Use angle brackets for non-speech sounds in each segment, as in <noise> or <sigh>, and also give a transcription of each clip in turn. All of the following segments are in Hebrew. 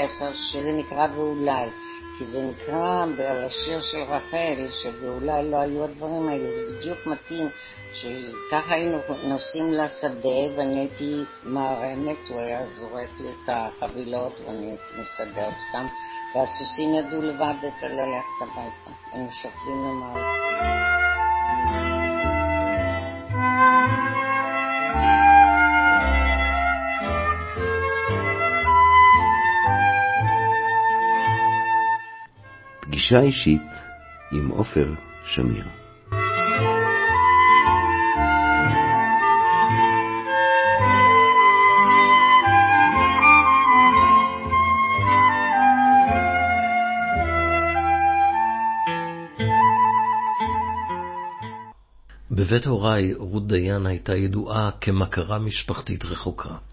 ספר שזה נקרא ואולי, כי זה נקרא על השיר של רחל, שבאולי לא היו הדברים האלה, זה בדיוק מתאים, שככה היינו נוסעים לשדה ואני הייתי מערמת, הוא היה זורק לי את החבילות ואני הייתי מסדרת אותם, והסוסים ידעו לבד את ללכת הביתה, הם שוקלים למעלה. פגישה אישית עם עופר שמיר. בבית הוריי רות דיין הייתה ידועה כמכרה משפחתית רחוקה.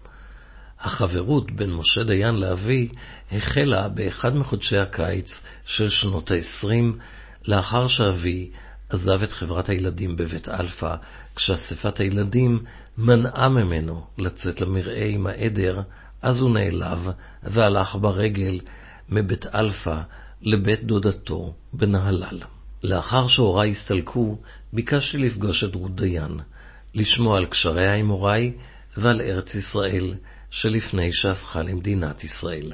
החברות בין משה דיין לאבי החלה באחד מחודשי הקיץ של שנות ה-20, לאחר שאבי עזב את חברת הילדים בבית אלפא, כשאספת הילדים מנעה ממנו לצאת למרעה עם העדר, אז הוא נעלב והלך ברגל מבית אלפא לבית דודתו בנהלל. לאחר שהוריי הסתלקו, ביקשתי לפגוש את רות דיין, לשמוע על קשריה עם הוריי ועל ארץ ישראל, שלפני שהפכה למדינת ישראל.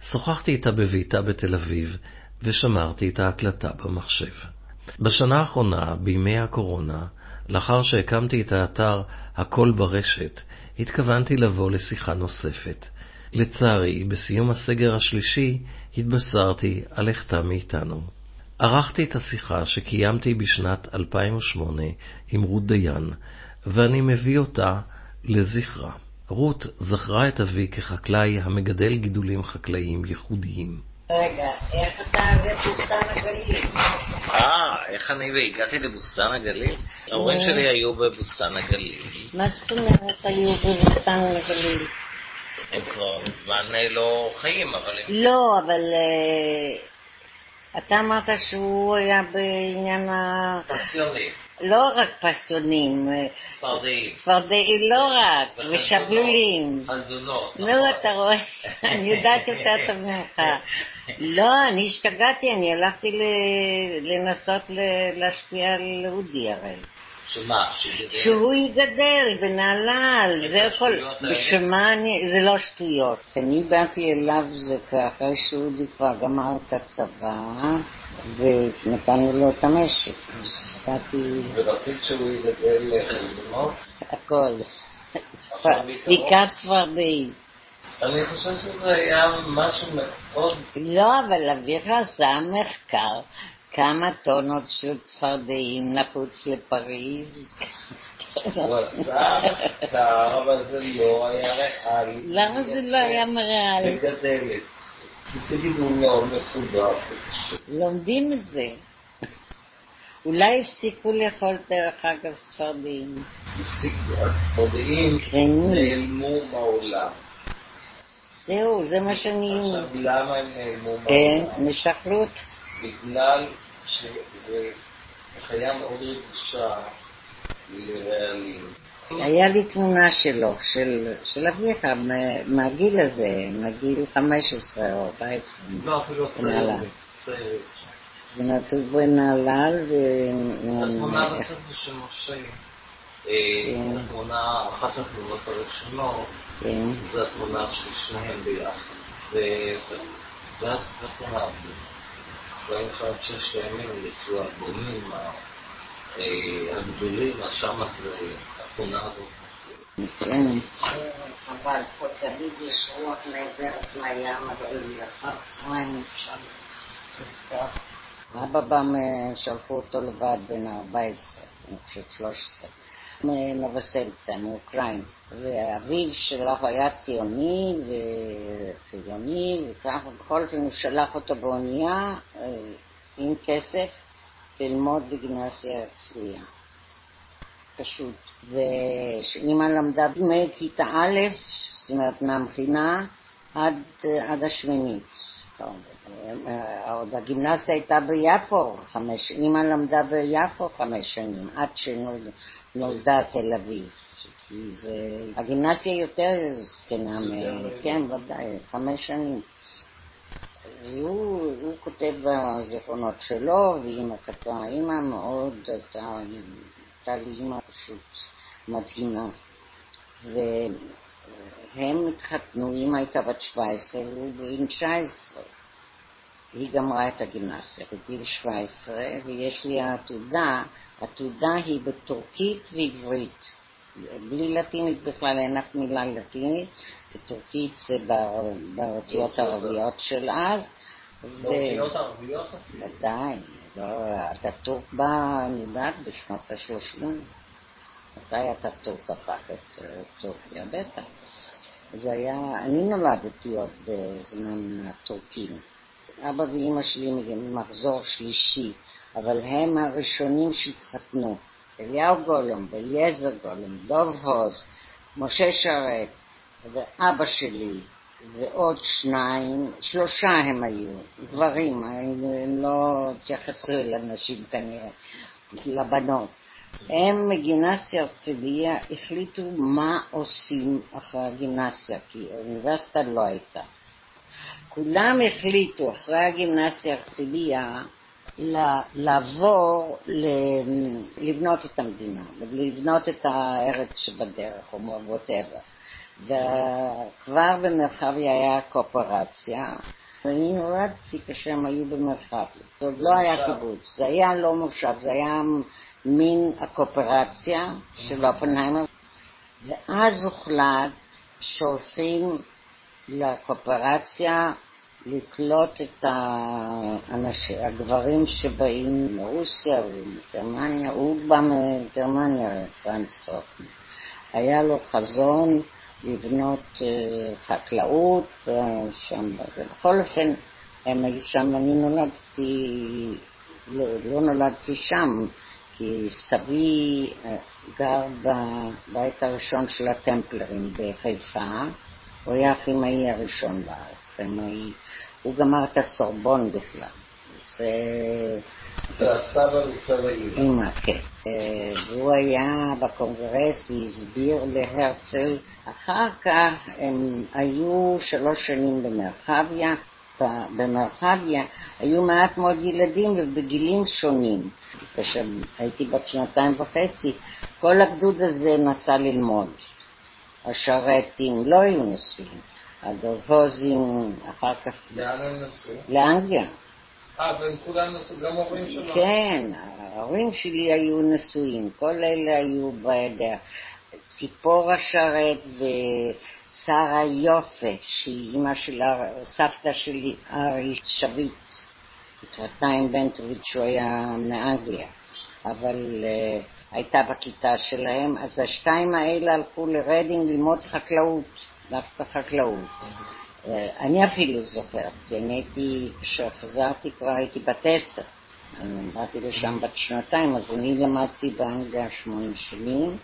שוחחתי איתה בביתה בתל אביב, ושמרתי את ההקלטה במחשב. בשנה האחרונה, בימי הקורונה, לאחר שהקמתי את האתר הכל ברשת, התכוונתי לבוא לשיחה נוספת. לצערי, בסיום הסגר השלישי, התבשרתי על לכתה מאיתנו. ערכתי את השיחה שקיימתי בשנת 2008 עם רות דיין, ואני מביא אותה לזכרה. רות זכרה את אבי כחקלאי המגדל גידולים חקלאיים ייחודיים. רגע, איך אתה בבוסתן הגליל? אה, איך אני הגעתי לבוסתן הגליל? ההורים שלי היו בבוסתן הגליל. מה זאת אומרת היו בבוסתן הגליל? הם כבר מזמן לא חיים, אבל הם... לא, אבל אתה אמרת שהוא היה בעניין ה... פנסיונים. לא רק פסונים. צפרדעים. צפרדעים, לא רק, ושבלולים. חזונות. נו, אתה רואה, <laughs> אני יודעת יותר טוב ממך. לא, אני השתגעתי, אני הלכתי לנסות להשפיע על אודי הרי. שמה? שהוא יגדל בנהלל, זה הכל. בשמה אני, זה לא שטויות. אני באתי אליו זה אחרי שאודי כבר גמר את הצבא, ונתנו לו את המשק. אז באתי... ורצית שהוא יגדל חזונות? הכל. בעיקר צפרדעים. אני חושב שזה היה משהו מאוד... לא, אבל אביך עשה מחקר. כמה טונות של צפרדעים נחוץ לפריז? הוא עשה מחקר, אבל זה לא היה ריאלי. למה זה לא היה ריאלי? מגדלת. זה גידול מאוד מסודר. לומדים את זה. אולי הפסיקו לאכול דרך אגב צפרדעים. הפסיקו, הצפרדעים נעלמו מהעולם. זהו, זה מה שאני... עכשיו, למה הם נעלמו כן, מהעולם? בגלל שזה חיה מאוד רגישה לרעלים. היה לי תמונה שלו, של, של אביך, מהגיל הזה, מהגיל 15 או 14. לא, אפילו צעיר. זאת אומרת, הוא בנהלל ו... התמונה בספר של משה, התמונה, אחת התמונות הראשונות, זו התמונה של שניהם ביחד. וזו התמונה. לך ששת הימים יצאו הבונים הגדולים, שם זה התמונה הזאת. כן, אבל פה תמיד יש רוח נהדרת מהים, אבל לאחר צהריים אפשר לפתוח. אבא בא, שלחו אותו לבד בן 14, אני חושבת 13, מנובוסלצה, מאוקראינה. ואביו שלח היה ציוני וחילוני, וככה, בכל אופן הוא שלח אותו באונייה עם כסף ללמוד בגימנסיה הרצליה. פשוט. ואימא למדה מכיתה א', זאת אומרת מהמכינה עד, עד השמינית. עוד הגימנסיה הייתה ביפו חמש, אימא למדה ביפו חמש שנים, עד שנולדה תל אביב, כי זה... הגימנסיה יותר זקנה. כן, ודאי, חמש שנים. הוא, הוא כותב בזיכרונות שלו, ואימא כתבה, אימא מאוד הייתה, הייתה לי אימא פשוט מדהימה. והם התחתנו, אימא הייתה בת 17 והוא בן 19. היא גמרה את הגימנסיה בגיל 17, ויש לי העתודה, העתודה היא בטורקית ועברית. בלי לטינית בכלל, אין אף מילה לטינית, בטורקית זה באותיות הערביות של אז. באותיות ערביות? ודאי, לא, הטורק בא, אני יודעת, בשנות ה-30. מתי הטורק הפך את טורקיה? בטח. זה היה, אני נולדתי עוד בזמן הטורקים. אבא ואימא שלי ממחזור שלישי, אבל הם הראשונים שהתחתנו. אליהו גולום, ואליעזר גולום, דוב הוז, משה שרת, ואבא שלי, ועוד שניים, שלושה הם היו, גברים, הם לא התייחסו אל הנשים כנראה, לבנות. הם מגינסיה הרצליה החליטו מה עושים אחרי הגימנסיה, כי האוניברסיטה לא הייתה. כולם החליטו אחרי הגימנסיה הרצליה לעבור לבנות את המדינה, לבנות את הארץ שבדרך, או ווטאבר. וכבר במרחביה היה קואפרציה, ואני נולדתי כשהם היו במרחביה. זה עוד לא היה קיבוץ, זה היה לא מושב, זה היה מין הקואפרציה של אופנהיימר, ואז הוחלט שהולכים לקואפרציה לקלוט את האנש... הגברים שבאים מרוסיה ומגרמניה, הוא בא מגרמניה, פרנץ רוטמן. היה לו חזון לבנות uh, חקלאות שם בזה. בכל אופן, הם היו שם, אני נולדתי, לא, לא נולדתי שם, כי סבי uh, גר בבית הראשון של הטמפלרים בחיפה, הוא היה הכימאי הראשון בארץ, כימאי הוא גמר את הסורבון בכלל. זה... והסבא לצבאי. אמא, כן. והוא היה בקונגרס והסביר להרצל. אחר כך הם היו שלוש שנים במרחביה. במרחביה היו מעט מאוד ילדים ובגילים שונים. כשהייתי בת שנתיים וחצי, כל הגדוד הזה נסע ללמוד. השרתים לא היו נשואים. הדרבוזים, אחר כך... לאן הם נסעו? לאנגליה. אה, והם כולם נסעו, גם ההורים שלו? כן, ההורים שלי היו נשואים, כל אלה היו בידיה. ציפורה שרת ושרה יופה, שהיא אימא של סבתא שלי, ארי שביט, התחתנה עם בנטוביץ' שהוא היה מאנגליה, אבל uh, הייתה בכיתה שלהם, אז השתיים האלה הלכו לרדינג ללמוד חקלאות. דווקא חקלאות. אני אפילו זוכרת, כי אני הייתי, כשחזרתי כבר הייתי בת עשר. אני באתי לשם בת שנתיים, אז אני למדתי באנגליה שמונה שנים,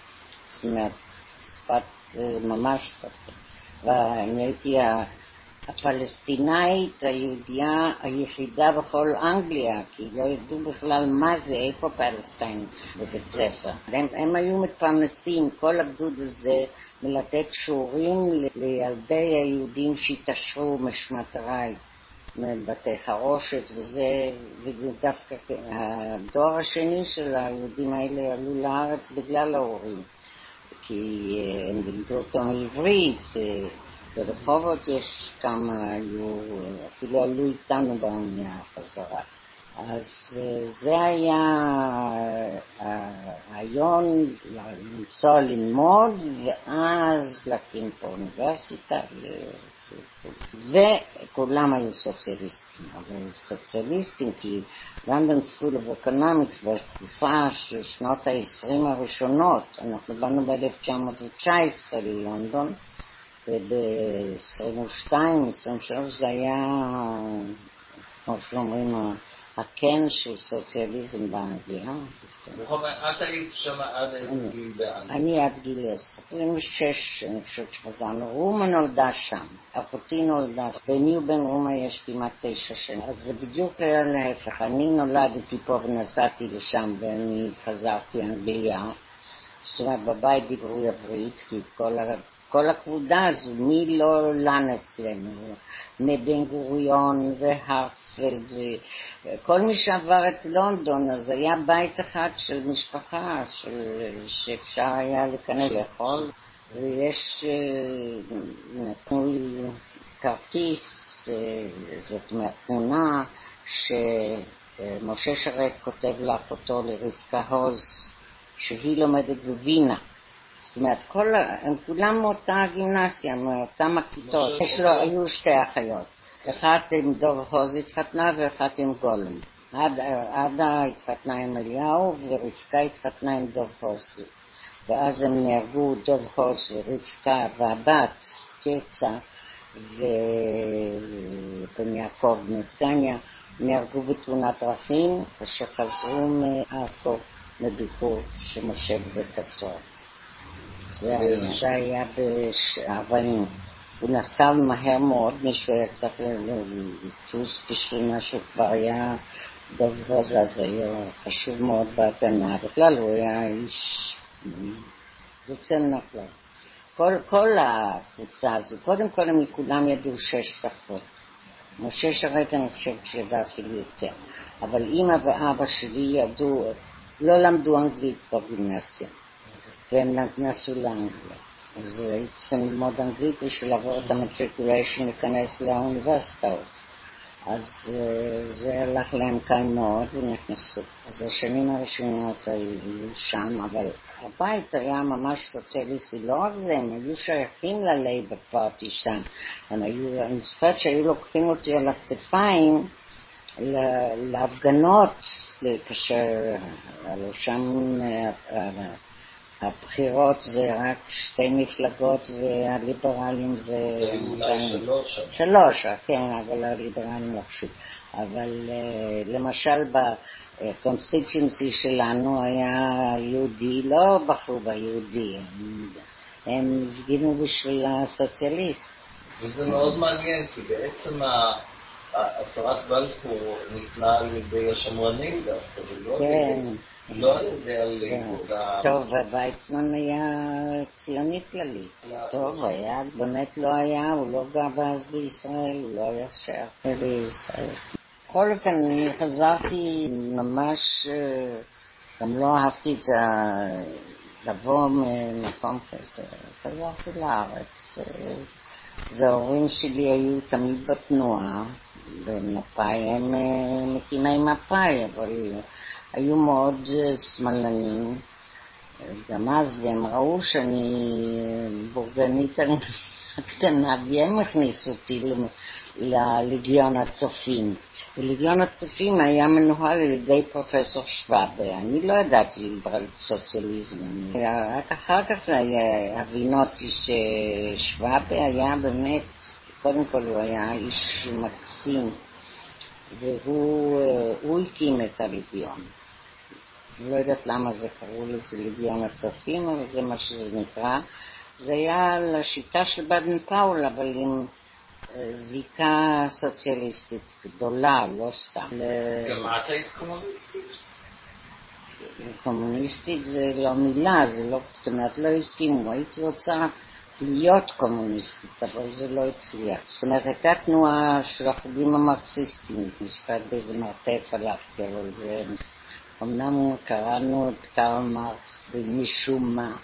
זאת אומרת, שפת, ממש שפת. ואני הייתי הפלסטינאית היהודייה היחידה בכל אנגליה, כי לא ידעו בכלל מה זה, איפה פלסטין בבית ספר. הם, הם היו מתפרנסים, כל הגדוד הזה, מלתת שיעורים לילדי היהודים שהתעשרו משמטראי. מבתי חרושת וזה, ודווקא הדור השני של היהודים האלה עלו לארץ בגלל ההורים, כי הם לימדו אותם עברית, ברחובות יש כמה, היו, אפילו עלו איתנו באונייה חזרה. אז זה היה הרעיון לנסוע ללמוד ואז להקים פה אוניברסיטה וכולם היו סוציאליסטים, אבל סוציאליסטים כי London School of Economics בתקופה של שנות ה-20 הראשונות, אנחנו באנו ב-1919 ללונדון וב-22, 23 זה היה, כמו שאומרים, הקן של סוציאליזם באנגליה. את היית שם עד איזה גיל באנגליה? אני עד גיל 10. 26, אני חושבת שחזרנו. רומה נולדה שם, אחותי נולדה, ביני ובין רומה יש כמעט תשע שנים. אז זה בדיוק היה להפך. אני נולדתי פה ונסעתי לשם ואני חזרתי אנגליה. זאת אומרת, בבית דיברו עברית, כי כל. כל הכבודה הזו, מי לא לן אצלנו? מבן גוריון והרצפלד, וכל מי שעבר את לונדון, אז היה בית אחד של משפחה של... שאפשר היה להיכנס לאכול, ויש, אה, נתנו לי כרטיס, אה, זאת אומרת תמונה, שמשה שרת כותב לאחותו לרבקה הוז, שהיא לומדת בווינה. זאת אומרת, כל, הם כולם מאותה גימנסיה, מאותם הכיתות. יש לו, היו שתי אחיות. אחת עם דוב הוז התחתנה ואחת עם גולם. עדה התחתנה עם אליהו ורבקה התחתנה עם דוב הוז. ואז הם נהרגו, דוב הוז ורבקה והבת, תרצה, ובן יעקב מדגניה, נהרגו בתאונת דרכים כאשר חזרו מעכו לביקור של משה בבית הסוהר. זה היה ב-40. הוא נסע מהר מאוד, מישהו היה צריך לטוס בשביל מה שהוא כבר היה דב רוזה, זה היה חשוב מאוד בהגנה. בכלל הוא היה איש יוצא מן הכלל. כל, כל הקבוצה הזו, קודם כל הם כולם ידעו שש שפות. משה שרת אני חושבת שידע אפילו יותר. אבל אימא ואבא שלי ידעו, לא למדו אנגלית בגימנסיה. והם נסעו לאנגליה. אז היו צריכים ללמוד אנגלית בשביל לעבור את ה matriculation להיכנס לאוניברסיטאות. אז אה, זה הלך להם קל מאוד ונכנסו. אז השנים הראשונות היו שם, אבל הבית היה ממש סוציאליסטי. לא רק זה, הם היו שייכים ל Labour Party שם. הם היו, אני זוכרת שהיו לוקחים אותי על הכתפיים להפגנות, כאשר הלוא שם אה, הבחירות זה רק שתי מפלגות והליברלים זה... אולי שלוש. שלוש, כן, אבל הליברלים לא חשוב. אבל אה, למשל בקונסטיטואנסי שלנו היה יהודי, לא בחרו ביהודי, הם הפגינו בשביל הסוציאליסט. וזה מאוד מעניין, כי בעצם הצהרת בלפור ניתנה על ידי השמרנים דווקא, ולא כן. לא ידי הליכוד. טוב, ויצמן היה ציוני כללי. טוב, היה, באמת לא היה, הוא לא גר אז בישראל, הוא לא היה שייך לישראל. בכל אופן, אני חזרתי ממש, גם לא אהבתי את זה, לבוא ממקום כזה. חזרתי לארץ, וההורים שלי היו תמיד בתנועה, במפא"י, הם מקימי מפא"י, אבל... היו מאוד אה, שמאלנים גם אז, והם ראו שאני בורגנית הקטנה, והם הכניסו אותי לליגיון הצופים. וליגיון הצופים היה מנוהל על ידי פרופסור שוואבה. אני לא ידעתי על סוציאליזם. רק אחר כך הבינותי ששוואבה היה באמת, קודם כל הוא היה איש מקסים, והוא אה, הקים את הליגיון. אני לא יודעת למה זה קראו לזה לגיון הצופים, אבל זה מה שזה נקרא. זה היה על השיטה של בדן פאול, אבל עם אה, זיקה סוציאליסטית גדולה, לא סתם. גם את היית קומוניסטית? קומוניסטית זה לא מילה, זה לא, זאת אומרת, לא הסכימו. הייתי רוצה להיות קומוניסטית, אבל זה לא הצליח. זאת אומרת, הייתה תנועה של החוגים המרקסיסטיים, נשפט באיזה מרתף הלכתי, אבל זה... אמנם קראנו את קרל מרקס משום מה,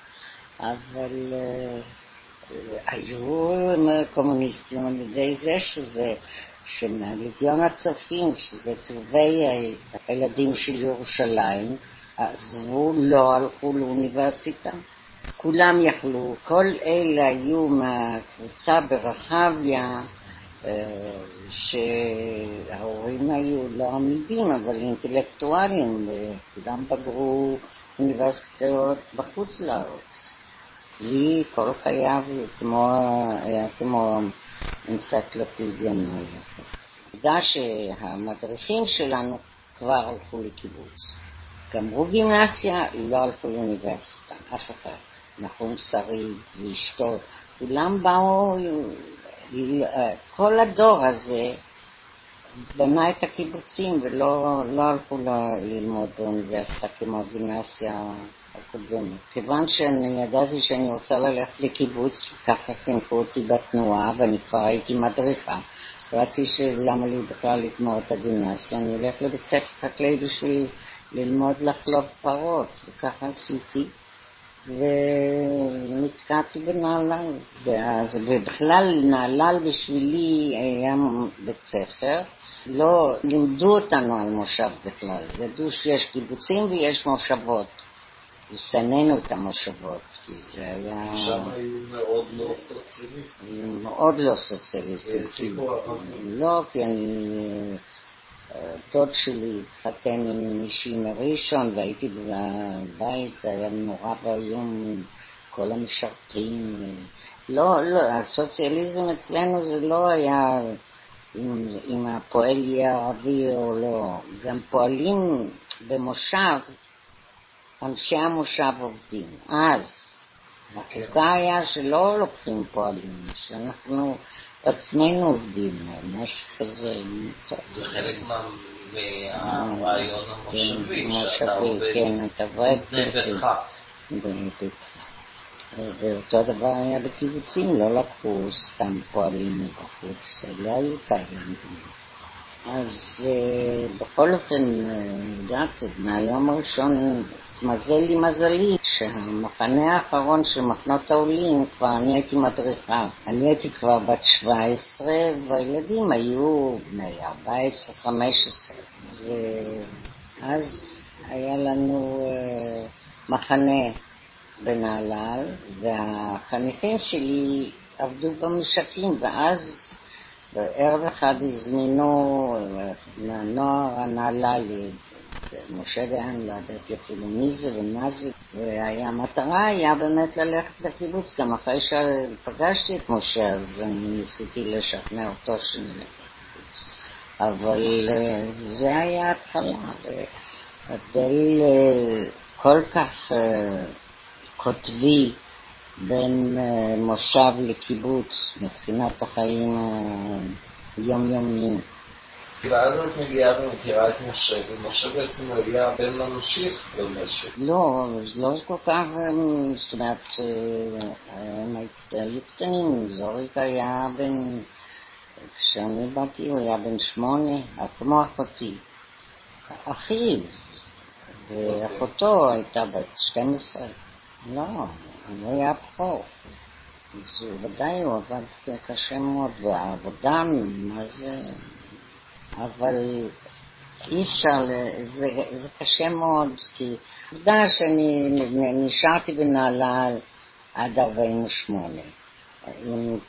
אבל uh, היו קומוניסטים על ידי זה שזה, שמהלגיון הצופים, שזה טובי הילדים של ירושלים, עזבו, לא הלכו לאוניברסיטה. כולם יכלו, כל אלה היו מהקבוצה ברחביה, שההורים היו לא עמידים, אבל אינטלקטואלים, וכולם בגרו אוניברסיטאות בחוץ לארץ. לי כל חייו היה כמו אנציקלופדיה מערכת. עובדה שהמדריכים שלנו כבר הלכו לקיבוץ. גמרו גימנסיה, לא הלכו לאוניברסיטה, אף אחד. נחום שריד ואשתו, כולם באו כל הדור הזה בנה את הקיבוצים ולא לא הלכו ללמוד באוניברסיטה כמו גימנסיה הקודמת. כיוון שאני ידעתי שאני רוצה ללכת לקיבוץ, ככה חינכו אותי בתנועה, ואני כבר הייתי מדריכה. החלטתי שלמה לי בכלל לגמור את הגימנסיה, אני אלך לבית ספר חקלאי בשביל ללמוד לחלוב פרות, וככה עשיתי. ונתקעתי בנהלל, ואז, ובכלל נהלל בשבילי היה בית ספר, לא לימדו אותנו על מושב בכלל, ידעו שיש קיבוצים ויש מושבות, הסננו את המושבות, כי זה היה... שם היו מאוד לא סוציאליסטים. מאוד לא סוציאליסטים. לא, כי אני... דוד שלי התחתן עם מישהי מראשון והייתי בבית, זה היה נורא ואיום, כל המשרתים. לא, לא, הסוציאליזם אצלנו זה לא היה אם, אם הפועל יהיה ערבי או לא. גם פועלים במושב, אנשי המושב עובדים. אז החוקה היה שלא לוקחים פועלים, שאנחנו עצמנו עובדים, משהו כזה. זה חלק מהרעיון המושבי, שאתה עובד בבני ביתך. בני ביתך. ואותו דבר היה בקיבוצים, לא לקחו סתם פועלים מבחוץ, לא היו תאילנדים. אז בכל אופן, יודעת, מהיום הראשון התמזל לי מזלי שהמחנה האחרון של מחנות העולים, כבר אני הייתי מדריכה. אני הייתי כבר בת 17 והילדים היו בני 14-15 ואז היה לנו מחנה בנהלל והחניכים שלי עבדו במשקים ואז בערב אחד הזמינו מהנוער הנהללי משה דיין, לא ידעתי אפילו מי זה ומה זה, והמטרה היה באמת ללכת לקיבוץ, גם אחרי שפגשתי את משה, אז אני ניסיתי לשכנע אותו שנלך לקיבוץ. אבל זה היה התחלה, הבדל כל כך קוטבי בין מושב לקיבוץ מבחינת החיים היומיומיים. ואז את מגיעה ומכירה את משה, ומשה בעצם היה בן ממשיך במשק. לא, לא כל כך, זאת אומרת, הם היו קטנים, זוריק היה בן, כשאני באתי הוא היה בן שמונה, כמו אחותי. אחיו, ואחותו הייתה בת 12. לא, הוא היה בכור. אז ודאי הוא עבד קשה מאוד, והעבודה, מה זה... אבל אי אפשר, זה, זה קשה מאוד, כי עובדה שאני נשארתי בנהלל עד 48.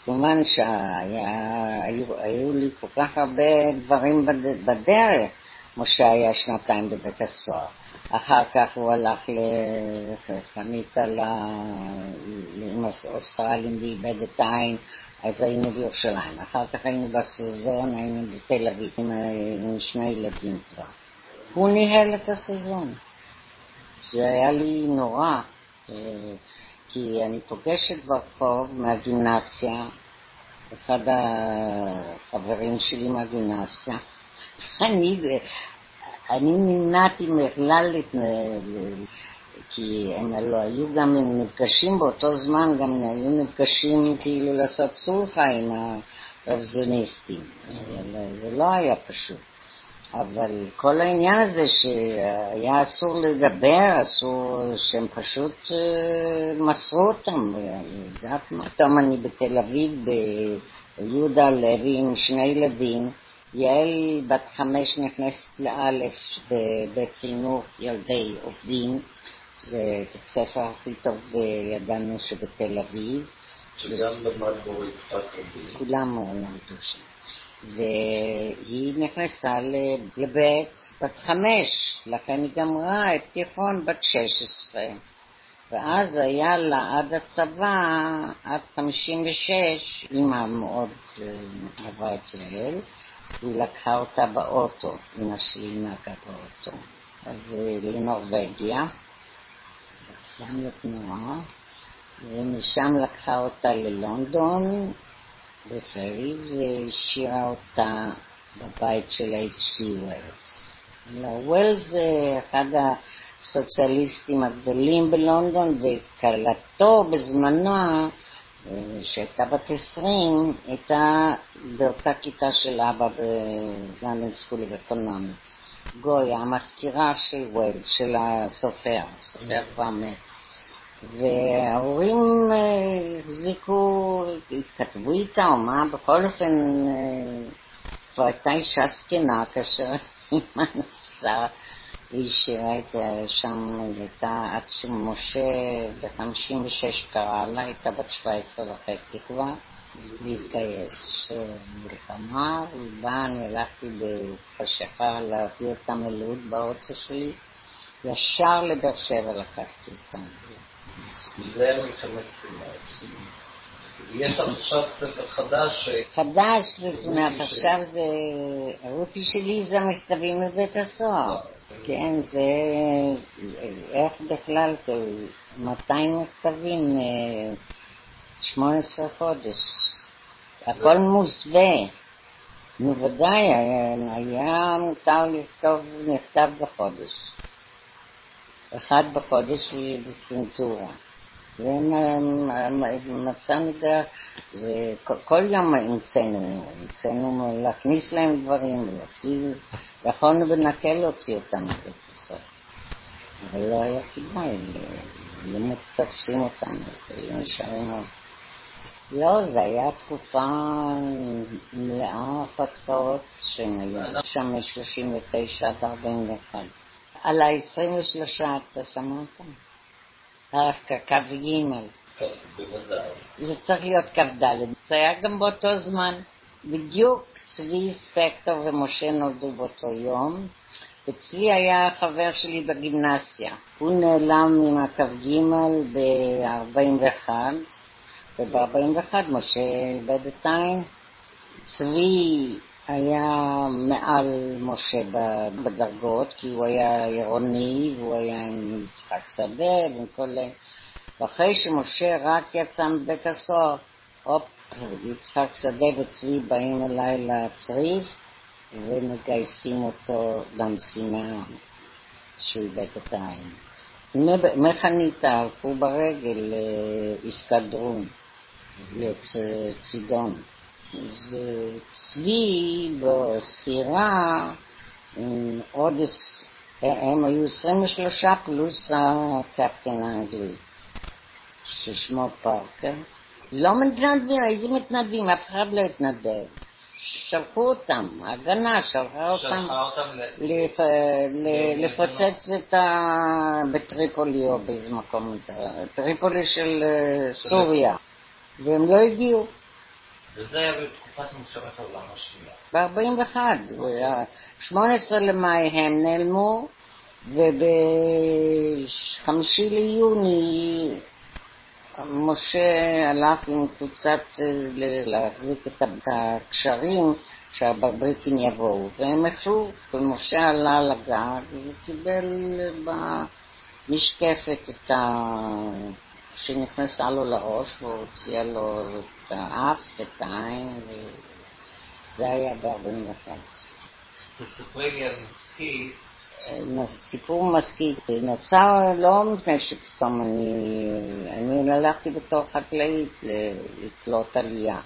כמובן שהיו לי כל כך הרבה דברים בדרך, משה היה שנתיים בבית הסוהר. אחר כך הוא הלך לחנית עם האוסטרלים ואיבד את העין, אז היינו בירושלים. אחר כך היינו בסזון, היינו בתל אביב עם, עם שני ילדים כבר. הוא ניהל את הסזון. זה היה לי נורא, כי אני פוגשת ברחוב מהגימנסיה, אחד החברים שלי מהגימנסיה, <laughs> אני, אני נמנעתי בכלל, כי הם לא היו גם נפגשים באותו זמן, גם היו נפגשים כאילו לעשות סולחה עם הרבזוניסטים. זה לא היה פשוט. אבל כל העניין הזה שהיה אסור לדבר, אסור, שהם פשוט מסרו אותם, יודעת מה? פתאום אני בתל אביב, ביהודה לוי עם שני ילדים, יעל בת חמש נכנסת לאלף בבית חינוך ילדי עובדים, זה בית ספר הכי טוב ידענו שבתל אביב. שגם למד בו יצחק רבין. כולם למדו שם. והיא נכנסה לבית בת חמש, לכן היא גמרה את תיכון בת שש עשרה. ואז היה לה עד הצבא, עד חמישים ושש, אימא מאוד אהבה את יעל, היא לקחה אותה באוטו, אמא שלי נהגה באוטו, לנורבגיה, סיימנו תנועה, ומשם לקחה אותה ללונדון, בפרי, והשאירה אותה בבית של H.G. ווילס. וולס זה אחד הסוציאליסטים הגדולים בלונדון, וכלתו בזמנה, אה, שהייתה בת עשרים, הייתה באותה כיתה של אבא ב London School Economics. גויה, המזכירה של וולס, של הסופר, הסופר כבר מת. וההורים אה, החזיקו, התכתבו איתה או מה, בכל אופן אה, כבר הייתה אישה זקנה כאשר <laughs> אימא נסעה והשאירה את זה שם, היא הייתה עד שמשה ב-56 קרא לה, הייתה בת 17 וחצי כבר, להתגייס. מלחמה, היא באה, אני הלכתי בחשיכה להביא אותה מלוד באוטו שלי, ישר לבאר שבע לקחתי אותה. זה מלחמת סיני. יש עכשיו ספר חדש. חדש, זאת אומרת, עכשיו זה... רותי שלי זה מכתבים מבית הסוהר. כן, זה... איך בכלל, 200 מכתבים, 18 חודש. הכל מוסווה. נו ודאי, היה מותר לכתוב מכתב בחודש. אחד בחודש בצנזורה. ומצאנו דרך, כל יום המצאנו, המצאנו להכניס להם דברים, להוציא, יכולנו בנקל להוציא אותם מבית הסוהר. אבל לא היה כדאי, לא תופסים אותם, אז היו נשארים עוד. לא, זו הייתה תקופה מלאה הרפתקאות שהם היו שם מ-39 עד 41. על ה-23 אתה שמעת? רק כ"ג. כן, בוודאי. זה צריך להיות כ"ד. זה היה גם באותו זמן. בדיוק צבי ספקטור ומשה נולדו באותו יום, וצבי היה חבר שלי בגימנסיה. הוא נעלם עם הכ"ג ב-41, וב-41 משה איבד את העין. צבי היה מעל משה בדרגות, כי הוא היה עירוני, והוא היה עם יצחק שדה ועם כל... ואחרי שמשה רק יצא מבית הסוהר, הופ, יצחק שדה וצבי באים אליי לצריף ומגייסים אותו למשימה שהוא איבד את העין. מחניתה הלכו ברגל, הסתדרו לצידון. וצבי בסירה, עוד, הם היו 23 פלוס הקפטן האנגלי, ששמו פארקר. לא מתנדבים, איזה מתנדבים? אף אחד לא התנדב. שלחו אותם, ההגנה שלחה אותם, לפ... ל... לפוצץ את ה... בטריפולי או באיזה מקום, טריפולי של סוריה, והם לא הגיעו. וזה היה בתקופת מלחמת העולם השנייה. ב-41, ב-18 למאי הם נעלמו, וב-5 ליוני משה הלך עם קבוצת להחזיק את הקשרים שהבריטים יבואו, והם החלו, ומשה עלה לגג וקיבל במשקפת את ה... שנכנסה לו לראש והוציאה לו את האף, את העין, וזה היה ב-41. תספרי לי על מסכית. סיפור מסכית נוצר לא מפני שפתאום אני, אני הלכתי בתור חקלאית לקלוט עלייה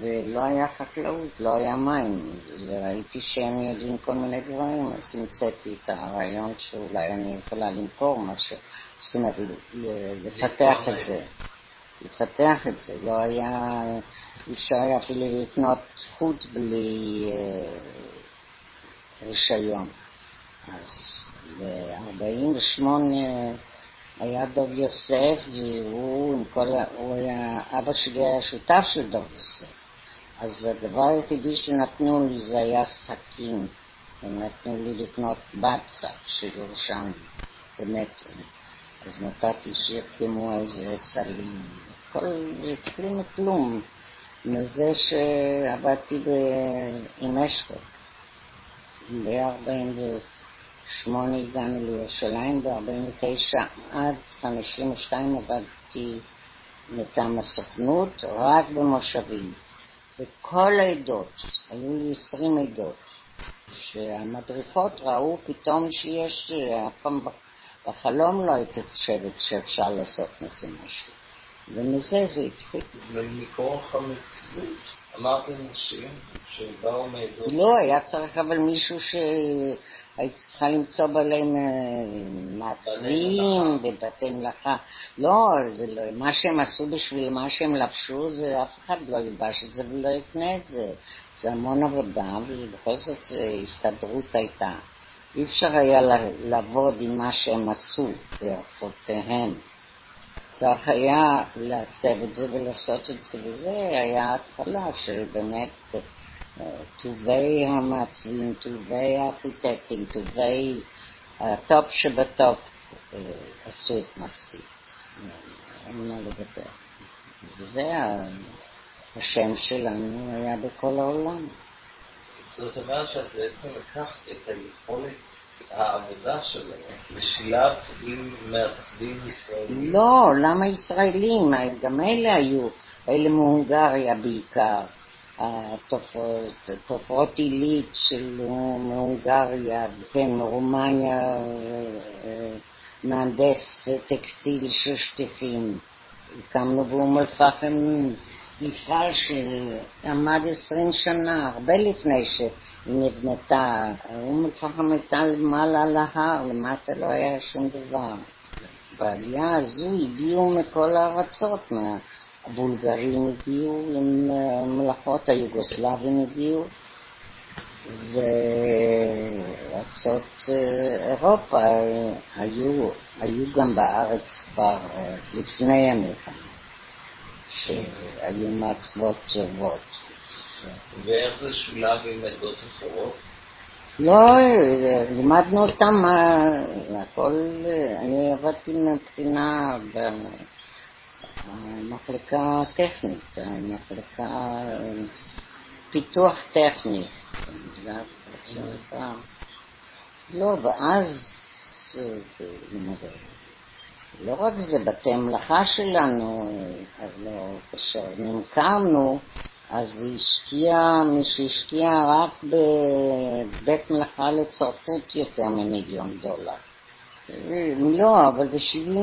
ולא היה חקלאות, לא היה מים וראיתי שהם יודעים כל מיני דברים אז המצאתי את הרעיון שאולי אני יכולה למכור משהו, זאת אומרת לפתח את זה לפתח את זה, לא היה, אפשר אפילו לקנות חוט בלי רישיון אז ב-48 היה דוב יוסף, והוא כל. הוא היה... אבא שלי היה שותף של דוב יוסף. אז הדבר היחידי שנתנו לי זה היה סכין. הם נתנו לי לקנות בצע של ירושלים במטרים. אז נתתי שירקמו איזה סלים. הכל התחיל מכלום. מזה שעבדתי ב... עם. ב-40 שמונה הגענו לירושלים, ב-49 עד 52 עבדתי מטעם הסוכנות, רק במושבים. וכל העדות, היו לי 20 עדות, שהמדריכות ראו פתאום שיש, בחלום לא הייתי חושבת שאפשר לעשות מזה משהו. ומזה זה התחיל. ומכורח המציאות, אמרתם נשים שבאו מעדות... לא, היה צריך אבל מישהו שהייתי צריכה למצוא בעליהם מעצבים בבתי מלאכה. לא, זה לא, מה שהם עשו בשביל מה שהם לבשו, זה אף אחד לא ילבש את זה ולא יקנה את זה. זה המון עבודה, ובכל זאת הסתדרות הייתה. אי אפשר היה לעבוד עם מה שהם עשו בארצותיהם. צריך היה לעצב את זה ולעשות את זה, וזה היה ההתחלה של באמת אה, טובי המעצבים, טובי הארכיטקטים, טובי הטופ שבטופ אה, עשו את משכית. אין מה לדבר. וזה השם שלנו היה בכל העולם. זאת אומרת שאת בעצם לקחת את היכולת העבודה שלהם ושילבת עם מעצבים ישראלים? לא, למה ישראלים? גם אלה היו, אלה מהונגריה בעיקר. תופרות עילית של מהונגריה, כן, מרומניה, מהנדס טקסטיל של שטיחים. הקמנו באום אל-פחם מפעל שעמד עשרים שנה, הרבה לפני שהיא נבנתה. אום אל-פחם הייתה למעלה על ההר, למטה לא היה שום דבר. בעלייה הזו הגיעו מכל הארצות, הבולגרים הגיעו עם מלאכות, היוגוסלבים הגיעו, וארצות אירופה היו, היו גם בארץ כבר לפני המלחמה. שהיו מעצבות טובות. ואיך זה שולב עם עדות אחרות? לא, לימדנו אותם, הכל, אני עבדתי מבחינה במחלקה טכנית, מחלקה פיתוח טכני. לא, ואז לא רק זה, בתי מלאכה שלנו, לא, כאשר נמכרנו, אז השקיע, מי שהשקיע רק בבית מלאכה לצרפות יותר ממיליון דולר. לא, אבל ב-70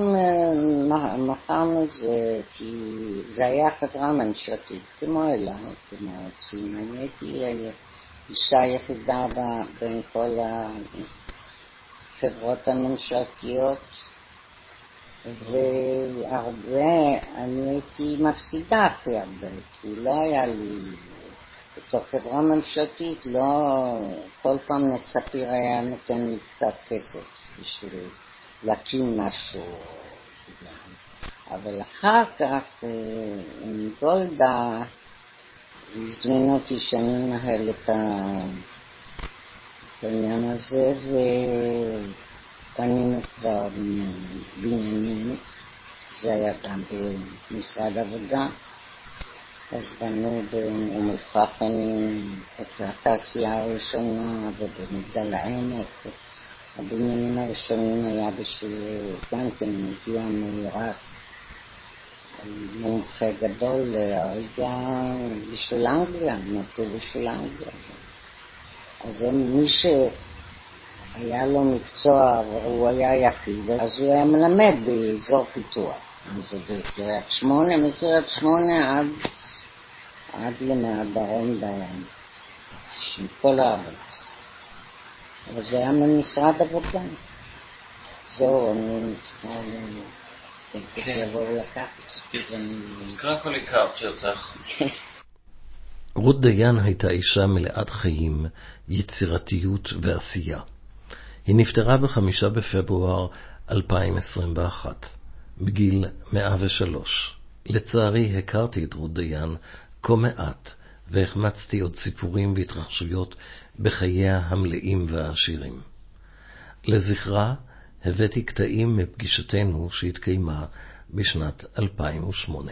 אה, מכרנו את זה, כי זה היה חברה ממשלתית, כמו אלה, כמו צים. אני הייתי האישה היחידה בין כל החברות הממשלתיות. והרבה, אני הייתי מפסידה הכי הרבה, כי לא היה לי, בתור חברה ממשלתית, לא, כל פעם נספיר היה נותן לי קצת כסף בשביל להקים משהו. אבל אחר כך, אה, עם גולדה, הזמינו אותי שאני אנהל את העניין הזה, ו... קנינו כבר בניינים, זה היה גם במשרד עבודה, אז בנו באום אל-פחם את התעשייה הראשונה ובמגדל העמק. הבניינים הראשונים היה בשביל, גם כן הגיע מעיראק, מומחה גדול להריגה בשביל אנגליה, נטו בשביל אנגליה. אז מי ש... היה לו מקצוע, הוא היה יחיד, אז הוא היה מלמד באזור פיתוח. זה בקריית שמונה, מקריית שמונה עד, עד למדרום דרום, כל הארץ. אבל זה היה ממשרד עבודה. זהו, אני צריכה לבוא לקחת קודם כל הכרתי אותך. <laughs> רות דיין הייתה אישה מלאת חיים, יצירתיות ועשייה. היא נפטרה ב-5 בפברואר 2021, בגיל 103. לצערי הכרתי את רות דיין כה מעט, והחמצתי עוד סיפורים והתרחשויות בחייה המלאים והעשירים. לזכרה הבאתי קטעים מפגישתנו שהתקיימה בשנת 2008.